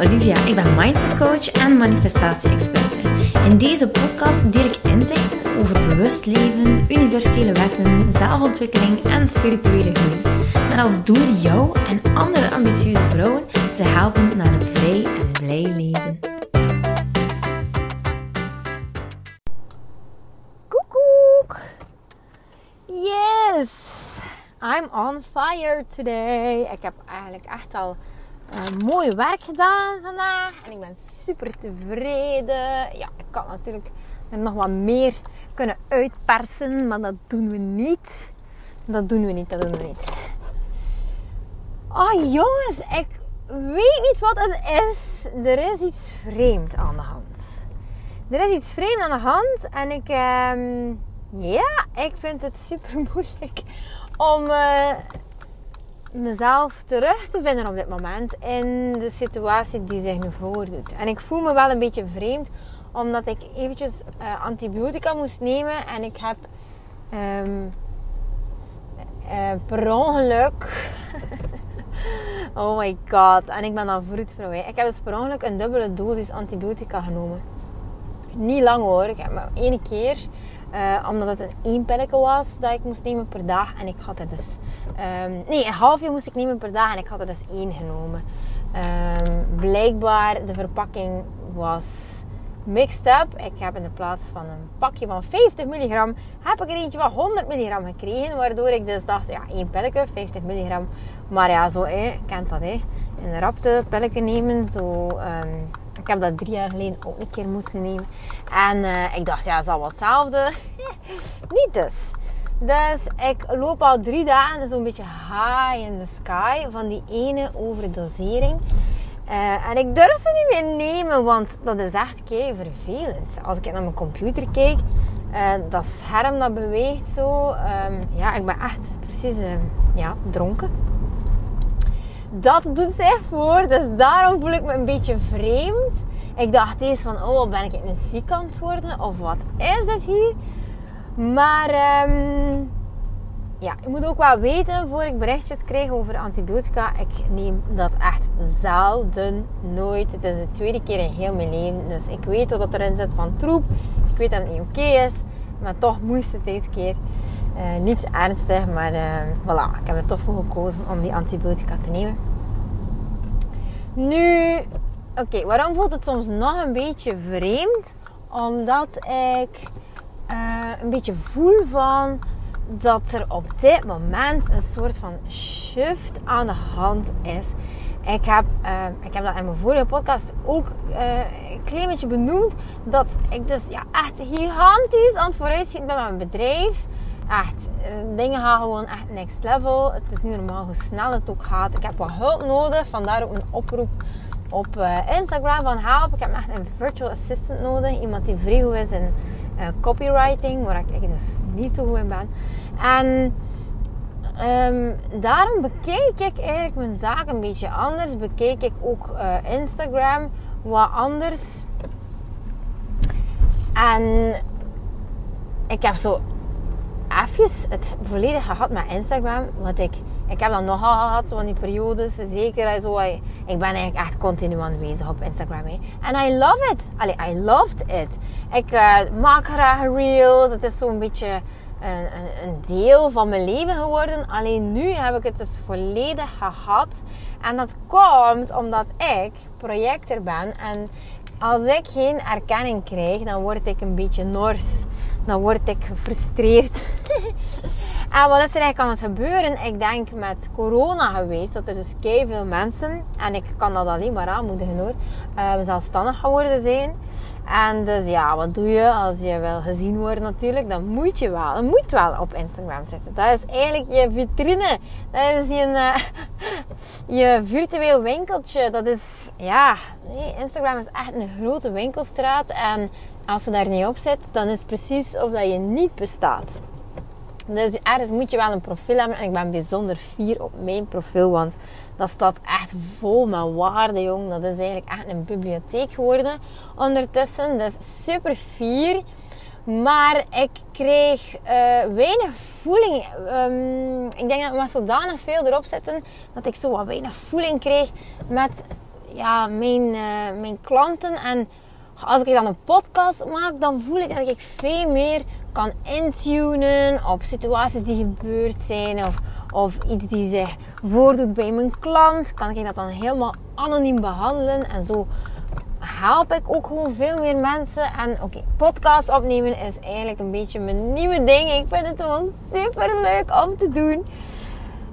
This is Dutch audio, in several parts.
Olivia. Ik ben mindset coach en manifestatie-experte. In deze podcast deel ik inzichten over bewust leven, universele wetten, zelfontwikkeling en spirituele groei. Met als doel jou en andere ambitieuze vrouwen te helpen naar een vrij en blij leven. Koekoek! Yes! I'm on fire today. Ik heb eigenlijk echt al uh, mooi werk gedaan vandaag. En ik ben super tevreden. Ja, ik kan natuurlijk er nog wat meer kunnen uitpersen. Maar dat doen we niet. Dat doen we niet, dat doen we niet. Oh jongens, ik weet niet wat het is. Er is iets vreemd aan de hand. Er is iets vreemd aan de hand. En ik, um, ja, ik vind het super moeilijk om... Uh, mezelf terug te vinden op dit moment in de situatie die zich nu voordoet. En ik voel me wel een beetje vreemd, omdat ik eventjes uh, antibiotica moest nemen en ik heb um, per ongeluk. oh my god, en ik ben dan vroedvrouw. Ik heb dus per ongeluk een dubbele dosis antibiotica genomen. Niet lang hoor, ik heb maar één keer. Uh, omdat het een één pilletje was dat ik moest nemen per dag. En ik had er dus... Um, nee, een halfje moest ik nemen per dag. En ik had er dus één genomen. Um, blijkbaar, de verpakking was mixed up. Ik heb in de plaats van een pakje van 50 milligram... heb ik er eentje van 100 milligram gekregen. Waardoor ik dus dacht, ja, één pilletje, 50 milligram. Maar ja, zo, hè, kent dat, hè. Een rapte pilletje nemen, zo... Um, ik heb dat drie jaar geleden ook een keer moeten nemen. En uh, ik dacht, ja, is al hetzelfde. Niet dus. Dus ik loop al drie dagen zo'n beetje high in the sky van die ene overdosering. Uh, en ik durf ze niet meer nemen, want dat is echt kei vervelend. Als ik naar mijn computer kijk, uh, dat scherm dat beweegt zo. Um, ja, ik ben echt precies uh, ja, dronken dat doet zich voor. Dus daarom voel ik me een beetje vreemd. Ik dacht eens van, oh, ben ik een ziek aan het worden? Of wat is dit hier? Maar um, ja, ik moet ook wel weten, voor ik berichtjes krijg over antibiotica. Ik neem dat echt zelden, nooit. Het is de tweede keer in heel mijn leven. Dus ik weet wat erin zit van troep. Ik weet dat het niet oké is. Maar toch moest het deze keer. Uh, niets ernstig, maar uh, voilà. Ik heb er toch voor gekozen om die antibiotica te nemen. Nu, oké, waarom voelt het soms nog een beetje vreemd? Omdat ik uh, een beetje voel van dat er op dit moment een soort van shift aan de hand is. Ik heb, uh, ik heb dat in mijn vorige podcast ook uh, een klein beetje benoemd. Dat ik dus ja, echt gigantisch aan het vooruitschieten ben met mijn bedrijf. Echt, dingen gaan gewoon echt next level. Het is niet normaal hoe snel het ook gaat. Ik heb wat hulp nodig. Vandaar ook een oproep op Instagram van help. Ik heb echt een virtual assistant nodig. Iemand die vrij is in uh, copywriting, waar ik dus niet zo goed in ben. En um, daarom bekeek ik eigenlijk mijn zaak een beetje anders. Bekeek ik ook uh, Instagram wat anders. En ik heb zo even het volledig gehad met Instagram. Wat ik, ik heb dat nogal gehad, zo van die periodes. Zeker zo. Ik ben eigenlijk echt continu aanwezig op Instagram. En I love it. Allee, I loved it. Ik uh, maak graag reels. Het is zo'n beetje een, een, een, deel van mijn leven geworden. Alleen nu heb ik het dus volledig gehad. En dat komt omdat ik projector ben. En als ik geen erkenning krijg, dan word ik een beetje nors dan word ik gefrustreerd. en wat is er eigenlijk aan het gebeuren? Ik denk met corona geweest dat er dus veel mensen, en ik kan dat alleen maar aanmoedigen hoor, uh, zelfstandig geworden zijn. En dus ja, wat doe je als je wil gezien wordt natuurlijk? Dan moet je wel, dan moet wel op Instagram zitten. Dat is eigenlijk je vitrine. Dat is je, uh, je virtueel winkeltje. Dat is, ja, nee, Instagram is echt een grote winkelstraat. En als ze daar niet op zit, dan is het precies of dat je niet bestaat. Dus ergens moet je wel een profiel hebben. En ik ben bijzonder fier op mijn profiel. Want dat staat echt vol met waarde, jong. Dat is eigenlijk echt een bibliotheek geworden ondertussen. Dus super fier. Maar ik kreeg uh, weinig voeling. Um, ik denk dat we maar zodanig veel erop zetten dat ik zo wat weinig voeling kreeg met ja, mijn, mijn klanten. En als ik dan een podcast maak, dan voel ik dat ik veel meer kan intunen op situaties die gebeurd zijn. Of, of iets die zich voordoet bij mijn klant. Kan ik dat dan helemaal anoniem behandelen. En zo help ik ook gewoon veel meer mensen. En oké, podcast opnemen is eigenlijk een beetje mijn nieuwe ding. Ik vind het gewoon super leuk om te doen.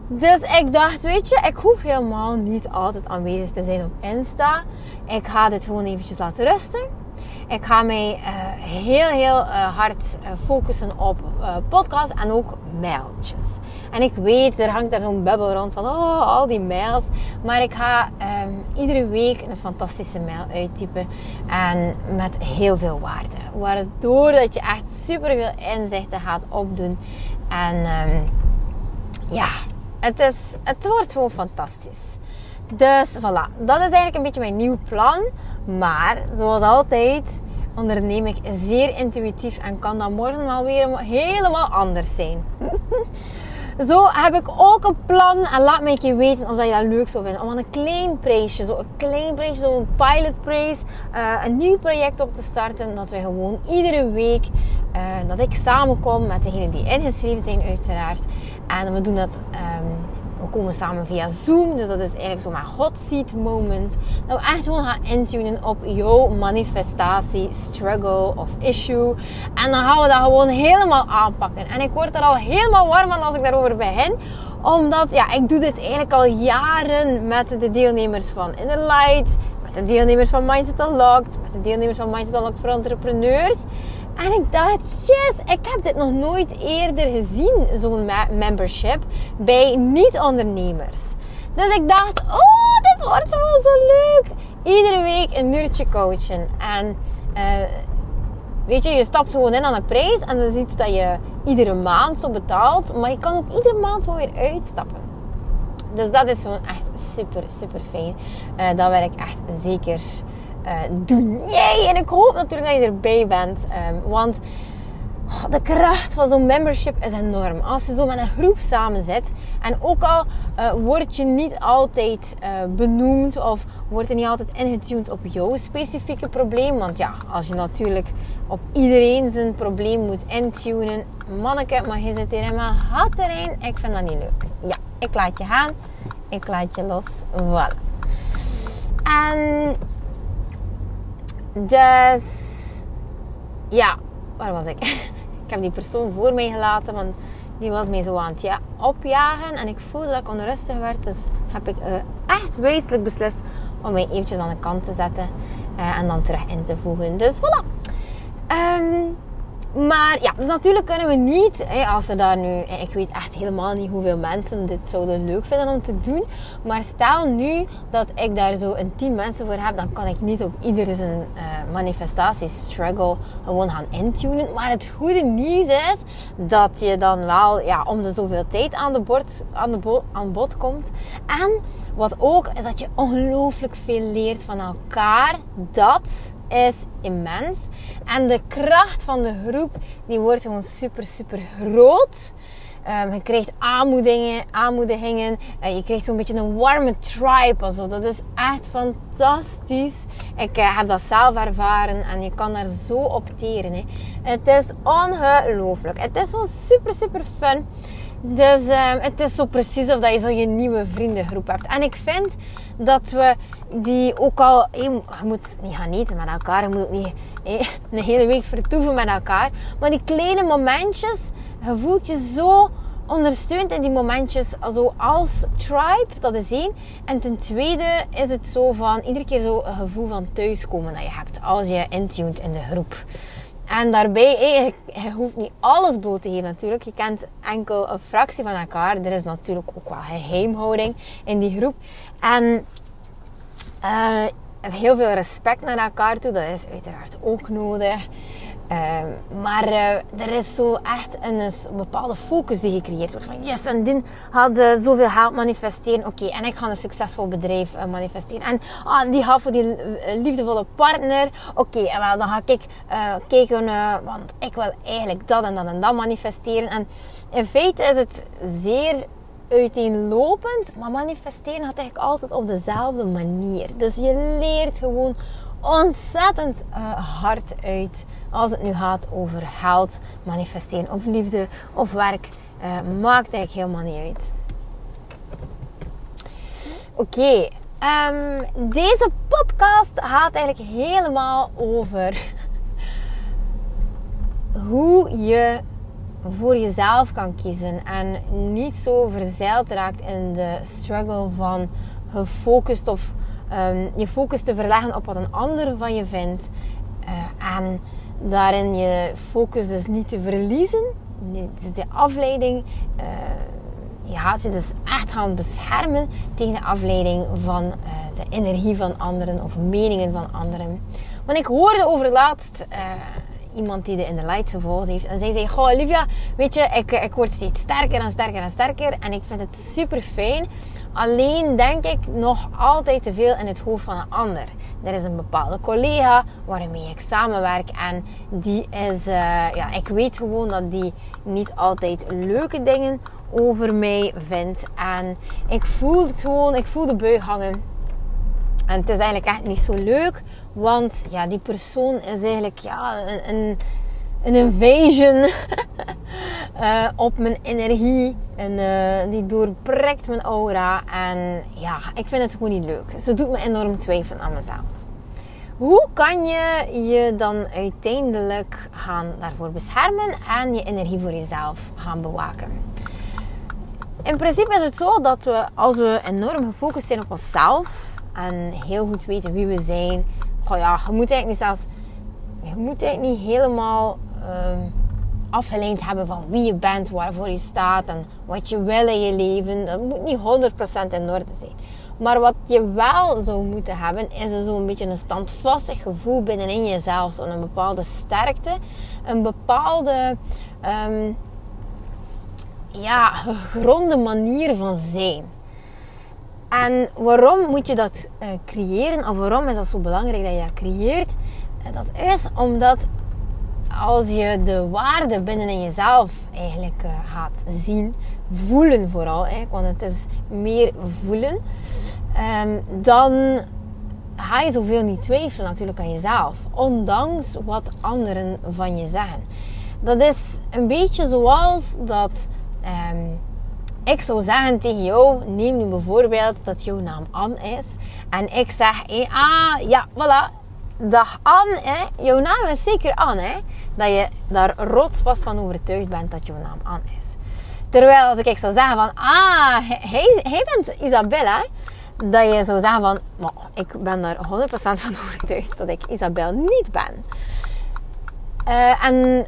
Dus ik dacht, weet je, ik hoef helemaal niet altijd aanwezig te zijn op Insta. Ik ga dit gewoon eventjes laten rusten. Ik ga mij uh, heel, heel uh, hard uh, focussen op podcast en ook mailtjes. En ik weet, er hangt daar zo'n bubbel rond van oh, al die mails. Maar ik ga um, iedere week een fantastische mail uittypen. En met heel veel waarde. Waardoor dat je echt super veel inzichten gaat opdoen. En um, ja, het, is, het wordt gewoon fantastisch. Dus voilà, dat is eigenlijk een beetje mijn nieuw plan. Maar zoals altijd onderneem ik zeer intuïtief en kan dat morgen wel weer helemaal anders zijn. Zo heb ik ook een plan en laat me je weten of je dat leuk zou vinden. Om aan een klein prijsje, zo een klein prijsje, zo'n pilotprijs, uh, een nieuw project op te starten. Dat we gewoon iedere week, uh, dat ik samenkom met degenen die ingeschreven zijn uiteraard. En we doen dat um, we komen samen via Zoom. Dus dat is eigenlijk zo'n hot seat moment. Dat we echt gewoon gaan intunen op jouw manifestatie, struggle of issue. En dan gaan we dat gewoon helemaal aanpakken. En ik word er al helemaal warm van als ik daarover begin omdat ja, ik doe dit eigenlijk al jaren met de deelnemers van Inner Light, met de deelnemers van Mindset Unlocked, met de deelnemers van Mindset Unlocked voor entrepreneurs. En ik dacht, yes, ik heb dit nog nooit eerder gezien, zo'n membership, bij niet-ondernemers. Dus ik dacht, oh, dit wordt wel zo leuk. Iedere week een uurtje coachen. En uh, weet je, je stapt gewoon in aan een prijs en dan ziet dat je iedere maand zo betaalt. Maar je kan ook iedere maand gewoon weer uitstappen. Dus dat is gewoon echt super, super fijn. Uh, dat wil ik echt zeker doen. Yay! En ik hoop natuurlijk dat je erbij bent. Um, want de kracht van zo'n membership is enorm. Als je zo met een groep samen zit. En ook al uh, word je niet altijd uh, benoemd. Of wordt er niet altijd ingetuned op jouw specifieke probleem. Want ja, als je natuurlijk op iedereen zijn probleem moet intunen. Manneke, maar je zit hier in mijn hatterrein. Ik vind dat niet leuk. Ja, ik laat je gaan. Ik laat je los. Voilà. En dus ja, waar was ik? ik heb die persoon voor mij gelaten, want die was mij zo aan het ja, opjagen. En ik voelde dat ik onrustig werd. Dus heb ik uh, echt wezenlijk beslist om mij eventjes aan de kant te zetten. Uh, en dan terug in te voegen. Dus voilà. Um, maar ja, dus natuurlijk kunnen we niet, als er daar nu, ik weet echt helemaal niet hoeveel mensen dit zouden leuk vinden om te doen. Maar stel nu dat ik daar zo een team mensen voor heb, dan kan ik niet op ieder zijn uh, manifestatie struggle gewoon gaan intunen. Maar het goede nieuws is dat je dan wel ja, om de zoveel tijd aan, de bord, aan, de aan bod komt. En wat ook is dat je ongelooflijk veel leert van elkaar. Dat is immens. En de kracht van de groep, die wordt gewoon super, super groot. Um, je krijgt aanmoedigingen, aanmoedigingen. Uh, je krijgt zo'n beetje een warme tribe. Also. Dat is echt fantastisch. Ik uh, heb dat zelf ervaren en je kan daar zo op teren. Hè. Het is ongelooflijk. Het is wel super, super fun. Dus uh, het is zo precies of dat je zo je nieuwe vriendengroep hebt. En ik vind dat we die ook al... Je moet niet gaan eten met elkaar. Je moet ook niet een hele week vertoeven met elkaar. Maar die kleine momentjes, je voelt je zo ondersteund in die momentjes zo als tribe, dat is één. En ten tweede is het zo van iedere keer zo een gevoel van thuiskomen dat je hebt als je intuned in de groep. En daarbij, je hoeft niet alles bloot te geven natuurlijk. Je kent enkel een fractie van elkaar. Er is natuurlijk ook wel geheimhouding in die groep. En uh, heel veel respect naar elkaar toe, dat is uiteraard ook nodig. Ehm, maar uh, er is zo echt een, bepaalde focus die gecreëerd wordt. Van yes, en die had uh, zoveel geld manifesteren. Oké, en ik ga een succesvol bedrijf uh, manifesteren. En ah, die had voor die liefdevolle partner. Oké, en wel, dan ga ik kijken, want ik wil eigenlijk dat en dat en dat manifesteren. En in feite is het zeer uiteenlopend, maar manifesteren gaat eigenlijk altijd op dezelfde manier. Dus je leert gewoon ontzettend hard uit als het nu gaat over geld, manifesteren of liefde of werk. Uh, maakt eigenlijk helemaal niet uit. Oké, ehm, deze podcast gaat eigenlijk helemaal over hoe je voor jezelf kan kiezen en niet zo verzeild raakt in de struggle van gefocust of um, je focus te verleggen op wat een ander van je vindt uh, en daarin je focus dus niet te verliezen. Dus de afleiding, uh, je gaat je dus echt gaan beschermen tegen de afleiding van uh, de energie van anderen of meningen van anderen. Want ik hoorde over laatst iemand die de In The Lights gevolgd heeft. En zij zei, goh Olivia, weet je, ik, ik word steeds sterker en sterker en sterker. En ik vind het super fijn. Alleen denk ik nog altijd te veel in het hoofd van een ander. Er is een bepaalde collega waarmee ik samenwerk. En die is, uh, ja, ik weet gewoon dat die niet altijd leuke dingen over mij vindt. En ik voel het gewoon, ik voel de bui hangen. En het is eigenlijk echt niet zo leuk. Want ja, die persoon is eigenlijk ja, een invasion uh, op mijn energie. En uh, die doorprikt mijn aura. En ja, ik vind het gewoon niet leuk. Ze doet me enorm twijfelen aan mezelf. Hoe kan je je dan uiteindelijk gaan daarvoor beschermen en je energie voor jezelf gaan bewaken? In principe is het zo dat we, als we enorm gefocust zijn op onszelf en heel goed weten wie we zijn, ja, je moet eigenlijk niet zelfs, je moet eigenlijk niet helemaal um, afgeleid hebben van wie je bent, waarvoor je staat en wat je wil in je leven. Dat moet niet 100% in orde zijn. Maar wat je wel zou moeten hebben, is zo'n beetje een standvastig gevoel binnenin jezelf. Zo'n bepaalde sterkte, een bepaalde um, ja, gegronde manier van zijn. En waarom moet je dat uh, creëren? Of waarom is dat zo belangrijk dat je dat creëert? Uh, dat is omdat als je de waarde binnenin jezelf eigenlijk uh, gaat zien, voelen vooral, want het is meer voelen, um, dan ga je zoveel niet twijfelen natuurlijk aan jezelf, ondanks wat anderen van je zeggen. Dat is een beetje zoals dat um, ik zou zeggen tegen jou, neem nu bijvoorbeeld dat jouw naam Anne is. En ik zeg, ah, ja, voilà. Dag Anne, jouw naam is zeker Anne. Hè. Dat je daar rotsvast van overtuigd bent dat jouw naam Anne is. Terwijl als ik zou zeggen van, ah, hij, hij bent Isabella. Dat je zou zeggen van, ik ben daar 100% van overtuigd dat ik Isabel niet ben. Uh, en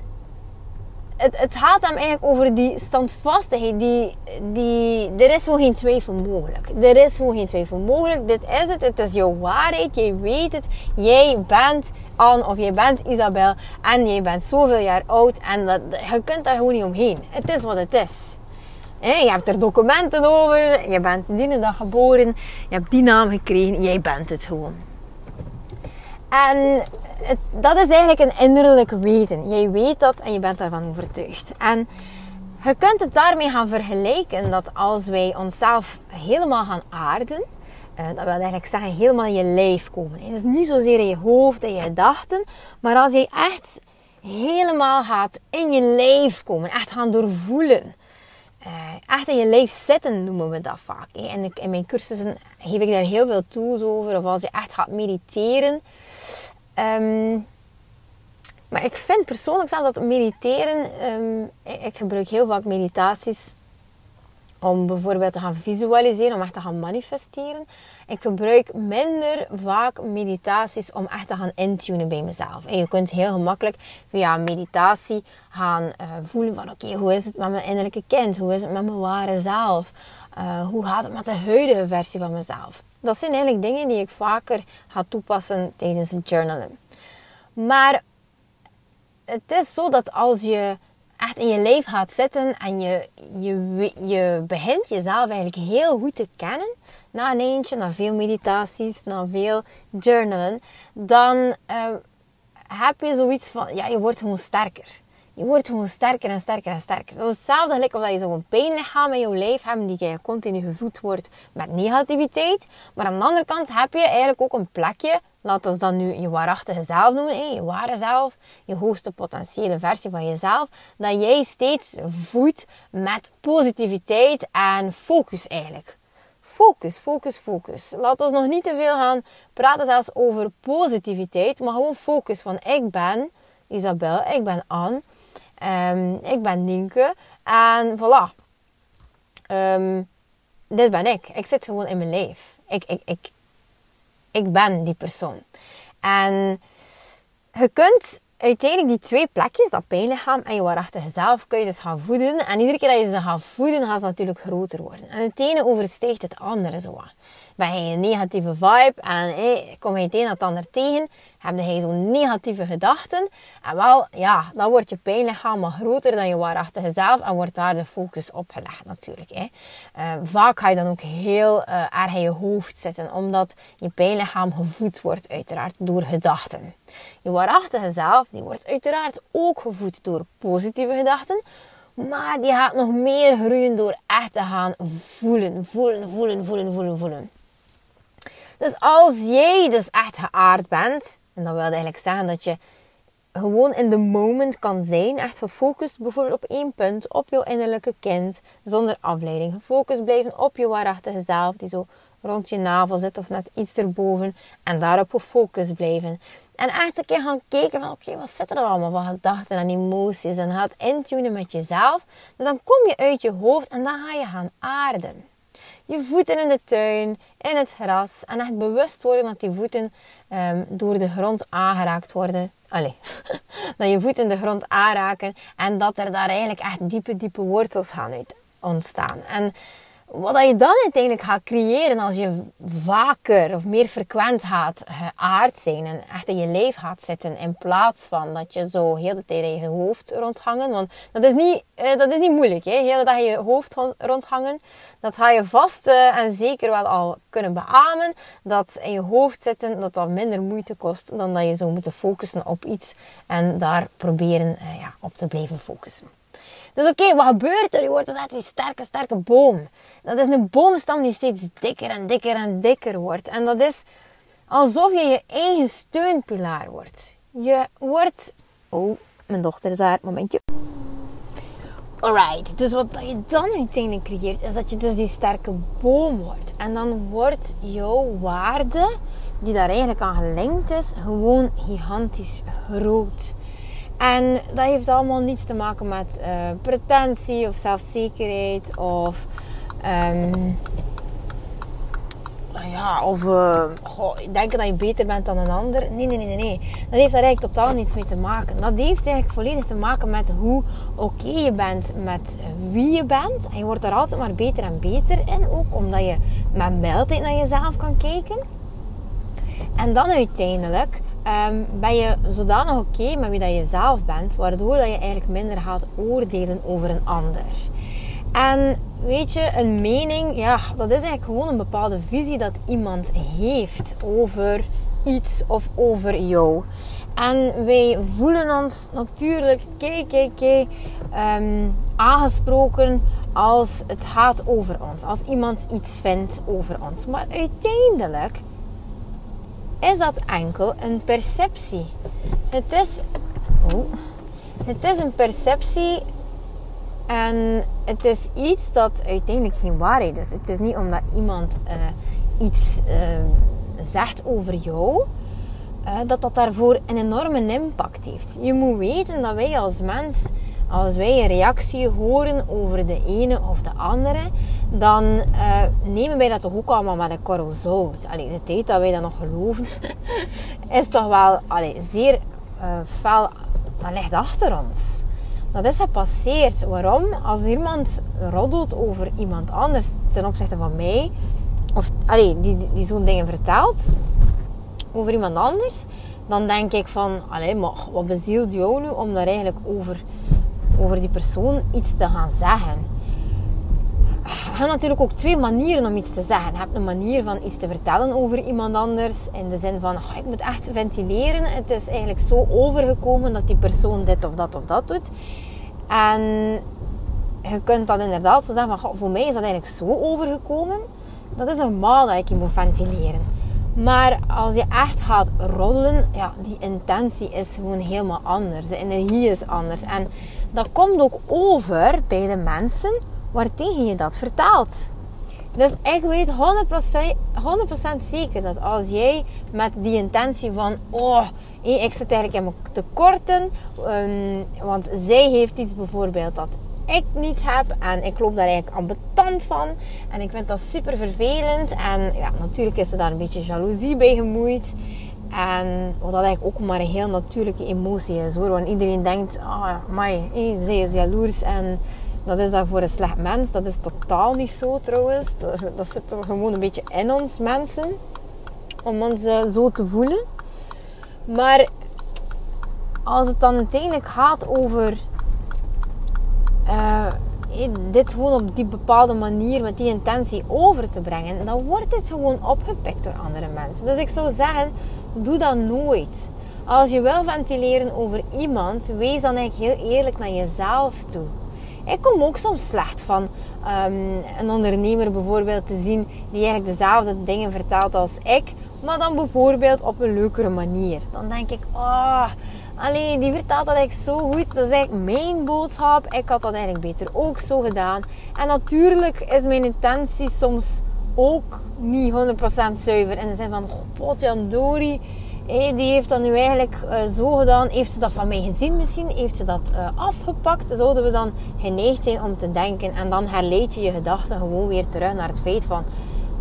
het, het gaat hem eigenlijk over die standvastigheid. Die, die, er is gewoon geen twijfel mogelijk. Er is gewoon geen twijfel mogelijk. Dit is het. Het is jouw waarheid. Jij weet het. Jij bent Anne of jij bent Isabel. En jij bent zoveel jaar oud. En dat, je kunt daar gewoon niet omheen. Het is wat het is. je hebt er documenten over. Je bent die dag geboren. Je hebt die naam gekregen. Jij bent het gewoon. En dat is eigenlijk een innerlijk weten. Jij weet dat en je bent daarvan overtuigd. En je kunt het daarmee gaan vergelijken dat als wij onszelf helemaal gaan aarden, uh, dat wil eigenlijk zeggen helemaal in je lijf komen. Dus niet zozeer in je hoofd en je gedachten, maar als je echt helemaal gaat in je lijf komen, echt gaan doorvoelen. Uh, echt in je lijf zitten noemen we dat vaak. In mijn cursussen geef ik daar heel veel tools over. Of als je echt gaat mediteren, Um, maar ik vind persoonlijk zelf dat mediteren, um, ik gebruik heel vaak meditaties om bijvoorbeeld te gaan visualiseren, om echt te gaan manifesteren. Ik gebruik minder vaak meditaties om echt te gaan intunen bij mezelf. En je kunt heel gemakkelijk via meditatie gaan uh, voelen van oké, hoe is het met mijn innerlijke kind? Hoe is het met mijn ware zelf? Uh, hoe gaat het met de huidige versie van mezelf? Dat zijn eigenlijk dingen die ik vaker ga toepassen tijdens het journalen. Maar het is zo dat als je echt in je leven gaat zitten en je, je, je begint jezelf eigenlijk heel goed te kennen, na een eentje, na veel meditaties, na veel journalen, dan uh, heb je zoiets van, ja, je wordt gewoon sterker. Je wordt gewoon sterker en sterker en sterker. Dat is hetzelfde gelijk of dat je zo'n pijnlichaam in je lijf hebt die continu gevoed wordt met negativiteit. Maar aan de andere kant heb je eigenlijk ook een plekje, laten we dat nu je waarachtige zelf noemen, je ware zelf, je hoogste potentiële versie van jezelf, dat jij steeds voedt met positiviteit en focus eigenlijk. Focus, focus, focus. Laat ons nog niet te veel gaan praten zelfs over positiviteit, maar gewoon focus van ik ben Isabel, ik ben Anne. Um, ik ben Nienke. En voilà. Um, dit ben ik. Ik zit gewoon in mijn lijf. Ik, ik, ik, ik ben die persoon. En je kunt uiteindelijk die twee plekjes, dat pijnlichaam en je waarachtige zelf, kun je dus gaan voeden. En iedere keer dat je ze gaat voeden, gaan ze natuurlijk groter worden. En het ene overstijgt het andere zo ben je een negatieve vibe en kom je het een het ander tegen, heb je zo'n negatieve gedachten. En wel, ja, dan wordt je pijnlichaam maar groter dan je waarachtige zelf en wordt daar de focus op gelegd natuurlijk. Hè. Uh, vaak ga je dan ook heel uh, erg in je hoofd zitten, omdat je pijnlichaam gevoed wordt uiteraard door gedachten. Je waarachtige zelf, die wordt uiteraard ook gevoed door positieve gedachten, maar die gaat nog meer groeien door echt te gaan voelen, voelen, voelen, voelen, voelen, voelen. Dus als jij dus echt geaard bent, en dat wil eigenlijk zeggen dat je gewoon in de moment kan zijn, echt gefocust bijvoorbeeld op één punt, op jouw innerlijke kind, zonder afleiding. Gefocust blijven op je waarachtige zelf, die zo rond je navel zit of net iets erboven, en daarop gefocust blijven. En echt een keer gaan kijken van, oké, wat zit er allemaal van gedachten en emoties, en gaat intunen met jezelf. Dus dan kom je uit je hoofd en dan ga je gaan aarden je voeten in de tuin, in het gras. En echt bewust worden dat die voeten um, door de grond aangeraakt worden. Allee, dat je voeten de grond aanraken. En dat er daar eigenlijk echt diepe, diepe wortels gaan uit ontstaan. En wat je dan uiteindelijk gaat creëren als je vaker of meer frequent gaat geaard zijn en echt in je lijf gaat zitten in plaats van dat je zo heel de tijd in je hoofd rondhangen. Want dat is niet, eh, dat is niet moeilijk, hè? heel de dag in je hoofd rondhangen. Dat ga je vast uh, en zeker wel al kunnen beamen. Dat in je hoofd zitten, dat dat minder moeite kost dan dat je zou moeten focussen op iets en daar proberen uh, ja, op te blijven focussen. Dus oké, wat gebeurt er? Je wordt dus die sterke, sterke boom. Dat is een boomstam die steeds dikker en dikker en dikker wordt. En dat is alsof je je eigen steunpilaar wordt. Je wordt... Oh, mijn dochter is daar. Momentje. Alright, dus wat je dan uiteindelijk creëert, is dat je dus die sterke boom wordt. En dan wordt jouw waarde, die daar eigenlijk aan gelinkt is, gewoon gigantisch groot. En dat heeft allemaal niets te maken met uh, pretentie of zelfzekerheid of um, ja, of goh, denken dat je beter bent dan een ander. Nee, nee, nee, nee. Dat heeft daar eigenlijk totaal niets mee te maken. Dat heeft eigenlijk volledig te maken met hoe oké je bent met wie je bent. En je wordt er altijd maar beter en beter in. Ook omdat je met mildheid naar jezelf kan kijken. En dan uiteindelijk um, ben je zodanig oké met wie dat je zelf bent, waardoor dat je eigenlijk minder gaat oordelen over een ander. En weet je, een mening, ja, dat is eigenlijk gewoon een bepaalde visie dat iemand heeft over iets of over jou. En wij voelen ons natuurlijk, kijk, kijk, kijk, um, aangesproken als het gaat over ons. Als iemand iets vindt over ons. Maar uiteindelijk is dat enkel een perceptie. Het is, oh, het is een perceptie en het is iets dat uiteindelijk geen waarheid is. Het is niet omdat iemand uh, iets uh, zegt over jou, uh, dat dat daarvoor een enorme impact heeft. Je moet weten dat wij als mens, als wij een reactie horen over de ene of de andere, dan uh, nemen wij dat toch ook allemaal met een korrel zout. Allee, de tijd dat wij dat nog geloven, is toch wel allee, zeer uh, fel, dat ligt achter ons. Dat is gepasseerd. Waarom? Als iemand roddelt over iemand anders ten opzichte van mij, of allee, die, die, die zo'n dingen vertelt over iemand anders, dan denk ik van, allee, maar wat bezielt jou nu om daar eigenlijk over, over die persoon iets te gaan zeggen? hebt natuurlijk ook twee manieren om iets te zeggen. Je hebt een manier van iets te vertellen over iemand anders. In de zin van, oh, ik moet echt ventileren. Het is eigenlijk zo overgekomen dat die persoon dit of dat of dat doet. En je kunt dan inderdaad zo zeggen van, voor mij is dat eigenlijk zo overgekomen. Dat is normaal dat ik je moet ventileren. Maar als je echt gaat roddelen, ja, die intentie is gewoon helemaal anders. De energie is anders. En dat komt ook over bij de mensen waartegen je dat vertaalt. Dus ik weet 100%, 100 zeker dat als jij met die intentie van, oh, ik zit eigenlijk in mijn tekorten, um, want zij heeft iets bijvoorbeeld dat ik niet heb en ik loop daar eigenlijk ambetant van en ik vind dat super vervelend en ja, natuurlijk is er daar een beetje jaloezie bij gemoeid. En wat dat eigenlijk ook maar een heel natuurlijke emotie is. Want iedereen denkt, ah, mai, zij is jaloers en dat is daar voor een slecht mens. Dat is totaal niet zo trouwens. Dat, zit toch gewoon een beetje in ons mensen. Om ons uh, zo te voelen. Maar als het dan uiteindelijk gaat over uh, dit gewoon op die bepaalde manier met die intentie over te brengen, dan wordt het gewoon opgepikt door andere mensen. Dus ik zou zeggen, doe dat nooit. Als je wil ventileren over iemand, wees dan eigenlijk heel eerlijk naar jezelf toe. Ik kom ook soms slecht van um, een ondernemer bijvoorbeeld te zien die eigenlijk dezelfde dingen vertelt als ik, maar dan bijvoorbeeld op een leukere manier. Dan denk ik, ah, oh, die vertelt dat eigenlijk zo goed. Dat is eigenlijk mijn boodschap. Ik had dat eigenlijk beter ook zo gedaan. En natuurlijk is mijn intentie soms ook niet 100% zuiver. In de zin van, god Jan Dori, die heeft dat nu eigenlijk uh, zo gedaan. Heeft ze dat van mij gezien misschien? Heeft ze dat uh, afgepakt? Zouden we dan geneigd zijn om te denken? En dan herleid je je gedachten gewoon weer terug naar het feit van...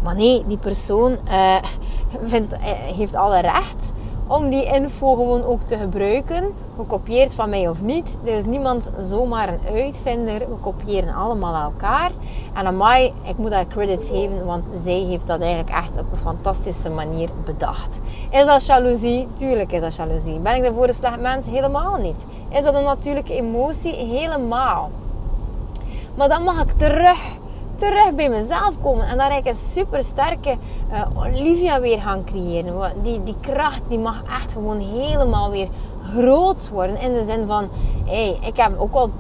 Maar nee, die persoon uh, vindt, heeft alle recht om die info gewoon ook te gebruiken. Gekopieerd van mij of niet. Er is niemand zomaar een uitvinder. We kopiëren allemaal elkaar. En mij, ik moet haar credits geven, want zij heeft dat eigenlijk echt op een fantastische manier bedacht. Is dat jaloezie? Tuurlijk is dat jaloezie. Ben ik daarvoor een slecht mens? Helemaal niet. Is dat een natuurlijke emotie? Helemaal. Maar dan mag ik terug terug bij mezelf komen. En daar ik een super sterke uh, Olivia weer gaan creëren. Die, die kracht die mag echt gewoon helemaal weer groot worden. In de zin van, hey, ik heb ook al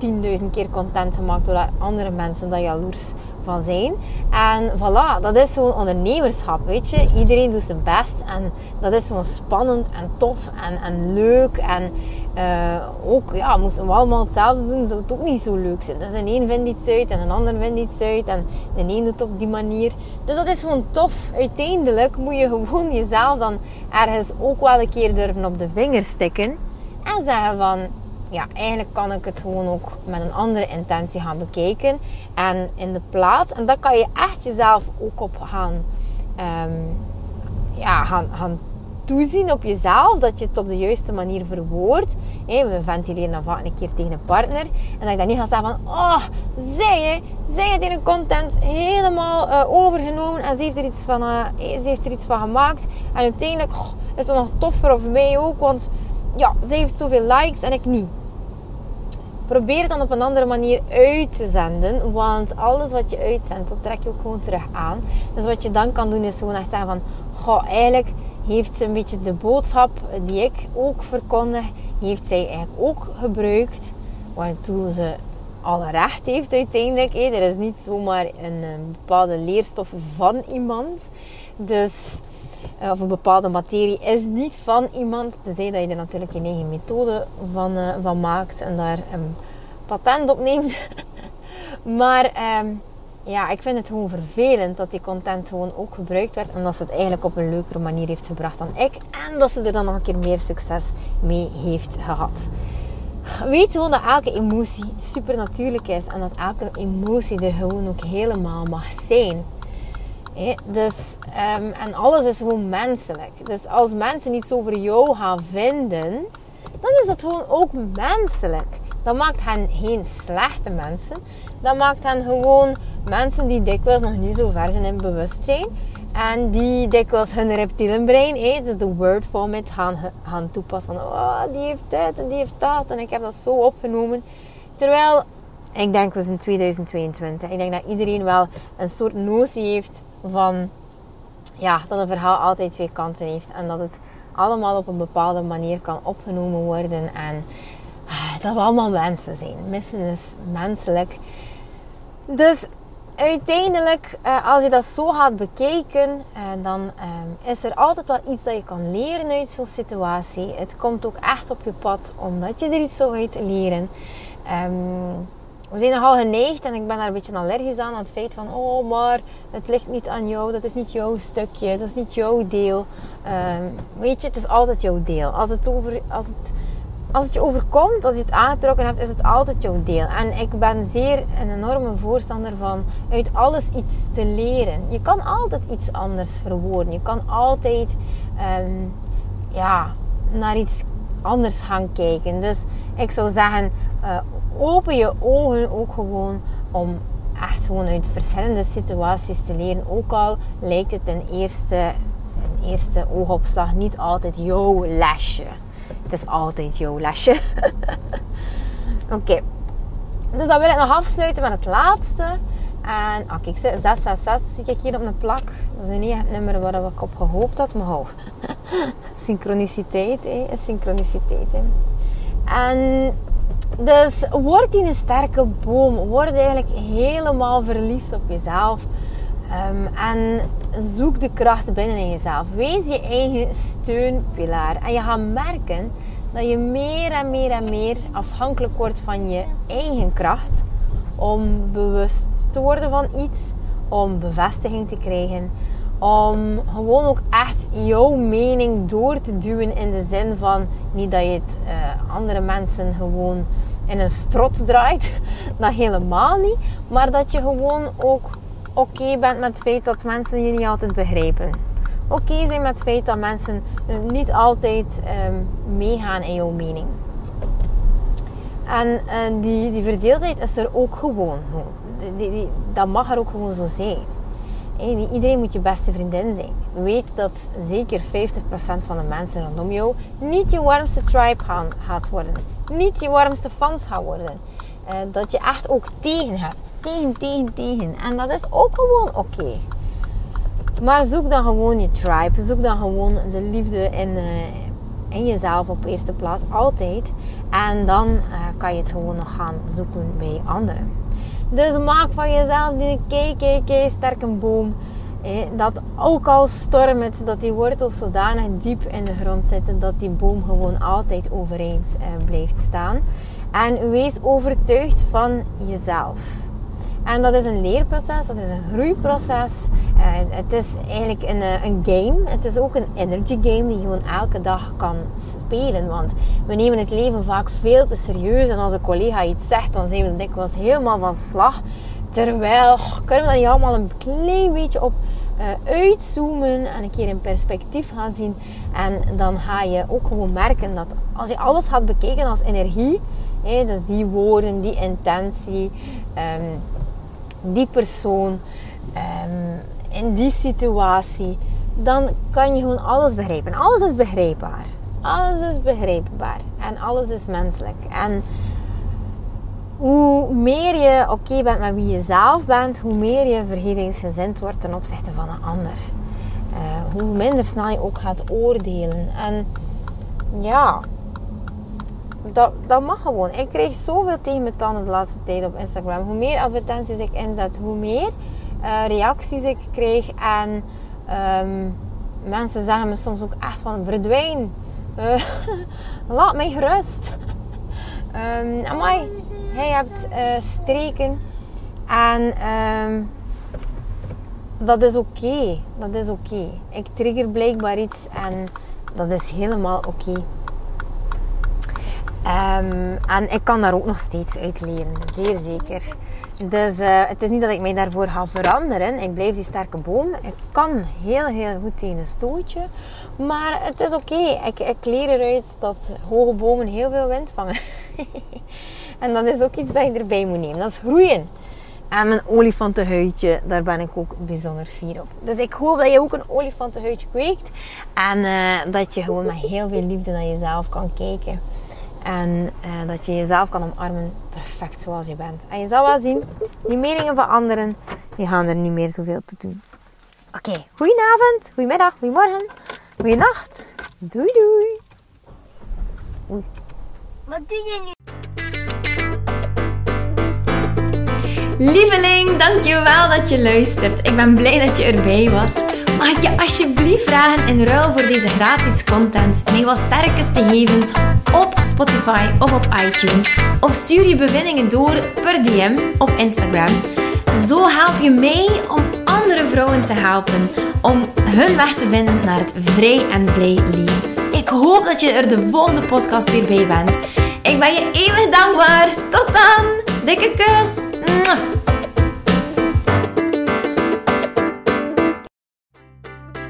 10.000 keer content gemaakt doordat andere mensen dat jaloers van zijn. En voilà, dat is gewoon ondernemerschap, weet je. Iedereen doet zijn best en dat is gewoon spannend en tof en, en leuk. En uh, ook, ja, moesten we allemaal hetzelfde doen, zou het ook niet zo leuk zijn. Dus een een vindt iets uit en een ander vindt iets uit en de een doet het op die manier. Dus dat is gewoon tof. Uiteindelijk moet je gewoon jezelf dan ergens ook wel een keer durven op de vinger stikken en zeggen van ja, eigenlijk kan ik het gewoon ook met een andere intentie gaan bekijken. En in de plaats, en daar kan je echt jezelf ook op gaan, um, ja, gaan, gaan toezien op jezelf, dat je het op de juiste manier verwoordt. we ventileren dan vaak een keer tegen een partner. En dat ik dan niet ga zeggen van, oh, zij, zij heeft in content helemaal uh, overgenomen en ze heeft, er iets van, uh, ze heeft er iets van gemaakt. En uiteindelijk is dat nog toffer voor mij ook, want ja, zij heeft zoveel likes en ik niet. Probeer het dan op een andere manier uit te zenden. Want alles wat je uitzendt, dat trek je ook gewoon terug aan. Dus wat je dan kan doen, is gewoon echt zeggen van... Goh, eigenlijk heeft een beetje de boodschap die ik ook verkondig... Heeft zij eigenlijk ook gebruikt. Waartoe ze alle recht heeft uiteindelijk. Er is niet zomaar een, bepaalde leerstof van iemand. Dus eh, of een bepaalde materie is niet van iemand. Tenzij dat je er natuurlijk je eigen methode van, uh, van maakt en daar een patent op neemt. maar um, ja, ik vind het gewoon vervelend dat die content gewoon ook gebruikt werd. En dat ze het eigenlijk op een leukere manier heeft gebracht dan ik. En dat ze er dan nog een keer meer succes mee heeft gehad. Weet gewoon dat elke emotie super natuurlijk is. En dat elke emotie er gewoon ook helemaal mag zijn dus, um, en alles is gewoon menselijk. Dus als mensen iets over jou gaan vinden, dan is dat gewoon ook menselijk. Dat maakt hen geen slechte mensen. Dat maakt hen gewoon mensen die dikwijls nog niet zo ver zijn in bewustzijn. En die dikwijls hun reptielenbrein, eh, dus de word vomit, gaan, gaan toepassen. Van, oh, die heeft dit en die heeft dat. En ik heb dat zo opgenomen. Terwijl ik denk we zijn 2022. Ik denk dat iedereen wel een soort notie heeft van ja, dat een verhaal altijd twee kanten heeft. En dat het allemaal op een bepaalde manier kan opgenomen worden. En ah, dat we allemaal mensen zijn. Missen is menselijk. Dus uiteindelijk, eh, als je dat zo gaat bekijken, eh, dan ehm, is er altijd wel iets dat je kan leren uit zo'n situatie. Het komt ook echt op je pad omdat je er iets zo gaat leren. Ehm, we zijn nogal geneigd en ik ben daar een beetje allergisch aan, aan het feit van, oh maar het ligt niet aan jou, dat is niet jouw stukje, dat is niet jouw deel. Um, weet je, het is altijd jouw deel. Als het, over, als, het, als het je overkomt, als je het aangetrokken hebt, is het altijd jouw deel. En ik ben zeer een enorme voorstander van uit alles iets te leren. Je kan altijd iets anders verwoorden. Je kan altijd um, ja, naar iets anders gaan kijken. Dus ik zou zeggen, uh, open je ogen ook gewoon om echt gewoon uit verschillende situaties te leren. Ook al lijkt het een eerste, een eerste oogopslag niet altijd jouw lesje. Het is altijd jouw lesje. Oké. Dus dan wil ik nog afsluiten met het laatste. En oh, kijk, 666 zie ik hier op een plak. Dat is niet het nummer waar ik op gehoopt had. Maar hou. synchroniciteit, hè. Synchroniciteit, hè. En dus word in een sterke boom. Word eigenlijk helemaal verliefd op jezelf. Um, en zoek de kracht binnen in jezelf. Wees je eigen steunpilaar. En je gaat merken dat je meer en meer en meer afhankelijk wordt van je eigen kracht. Om bewust te worden van iets. Om bevestiging te krijgen. Om gewoon ook echt jouw mening door te duwen in de zin van niet dat je het uh, andere mensen gewoon in een strot draait. Dat helemaal niet. Maar dat je gewoon ook oké bent met het feit dat mensen je niet altijd begrijpen. Oké zijn met het feit dat mensen niet altijd um, meegaan in jouw mening. En uh, die, die verdeeldheid is er ook gewoon. Die, die, dat mag er ook gewoon zo zijn. Iedereen moet je beste vriendin zijn. Weet dat zeker 50% van de mensen rondom jou niet je warmste tribe gaan, gaat worden niet je warmste fans gaan worden. Uh, dat je echt ook tegen hebt. Tegen, tegen, tegen. En dat is ook gewoon oké. Maar zoek dan gewoon je tribe. Zoek dan gewoon de liefde in, uh, in jezelf op eerste plaats. Altijd. En dan uh, kan je het gewoon nog gaan zoeken bij anderen. Dus maak van jezelf die kei sterke boom. dat ook al stormt, dat die wortels zodanig diep in de grond zitten dat die boom gewoon altijd overeind eh, blijft staan. En wees overtuigd van jezelf. En dat is een leerproces, dat is een groeiproces. Uh, het is eigenlijk een, eh, een game. Het is ook een energy game die je gewoon elke dag kan spelen. Want we nemen het leven vaak veel te serieus. En als een collega iets zegt, dan zijn we dikwijls helemaal van slag. Terwijl, kunnen we dat niet allemaal een klein beetje op uh, uitzoomen en een keer in perspectief gaan zien. En dan ga je ook gewoon merken dat als je alles gaat bekijken als energie, dus die woorden, die intentie, um, die persoon, um, in die situatie, dan kan je gewoon alles begrijpen. Alles is begrijpbaar. Alles is begrijpbaar en alles is menselijk. En hoe meer je oké bent met wie je zelf bent, hoe meer je vergevingsgezind wordt ten opzichte van een ander. Uh, hoe minder snel je ook gaat oordelen. En ja, dat, dat mag gewoon. Ik kreeg zoveel tegen mijn tanden de laatste tijd op Instagram. Hoe meer advertenties ik inzet, hoe meer uh, reacties ik kreeg. En um, mensen zeggen me soms ook echt van verdwijn. Uh, laat mij gerust. um, amai, hij hebt uh, streken. En um, dat is oké. Dat is oké. Ik trigger blijkbaar iets en dat is helemaal oké. Um, en ik kan daar ook nog steeds uit leren. Zeer zeker. Dus uh, het is niet dat ik mij daarvoor ga veranderen. Ik blijf die sterke boom. Ik kan heel, heel goed tegen een stootje. Maar het is oké. Ik, ik leer eruit dat hoge bomen heel veel wind vangen. En dat is ook iets dat je erbij moet nemen. Dat is groeien. En mijn olifantenhuidje, daar ben ik ook bijzonder fier op. Dus ik hoop dat je ook een olifantenhuidje kweekt. En uh, dat je gewoon met heel veel liefde naar jezelf kan kijken. En uh, dat je jezelf kan omarmen perfect zoals je bent. En je zal wel zien, die meningen van anderen, die gaan er niet meer zoveel te doen. Oké, okay. goedenavond, goedemiddag, goedemorgen, goedenacht. Doei doei. Oei. Wat doe je nu? Lieveling, dankjewel dat je luistert. Ik ben blij dat je erbij was. Mag ik je alsjeblieft vragen in ruil voor deze gratis content mij wat sterkes te geven op Spotify of op iTunes? Of stuur je bevindingen door per DM op Instagram. Zo help je mij om andere vrouwen te helpen om hun weg te vinden naar het vrij en blij leven. Ik hoop dat je er de volgende podcast weer bij bent. Ik ben je eeuwig dankbaar. Tot dan. Dikke kus.